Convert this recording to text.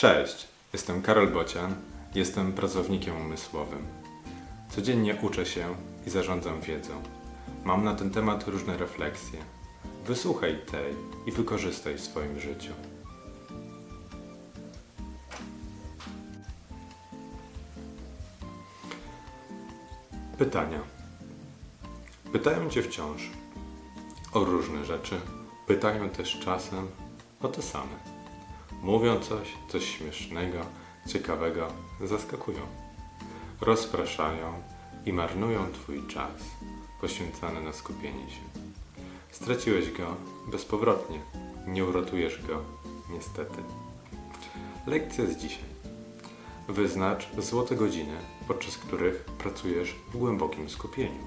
Cześć, jestem Karol Bocian, jestem pracownikiem umysłowym. Codziennie uczę się i zarządzam wiedzą. Mam na ten temat różne refleksje. Wysłuchaj tej i wykorzystaj w swoim życiu. Pytania. Pytają cię wciąż o różne rzeczy, pytają też czasem o to same. Mówią coś, coś śmiesznego, ciekawego, zaskakują. Rozpraszają i marnują Twój czas poświęcony na skupienie się. Straciłeś go bezpowrotnie, nie uratujesz go, niestety. Lekcja z dzisiaj. Wyznacz złote godziny, podczas których pracujesz w głębokim skupieniu.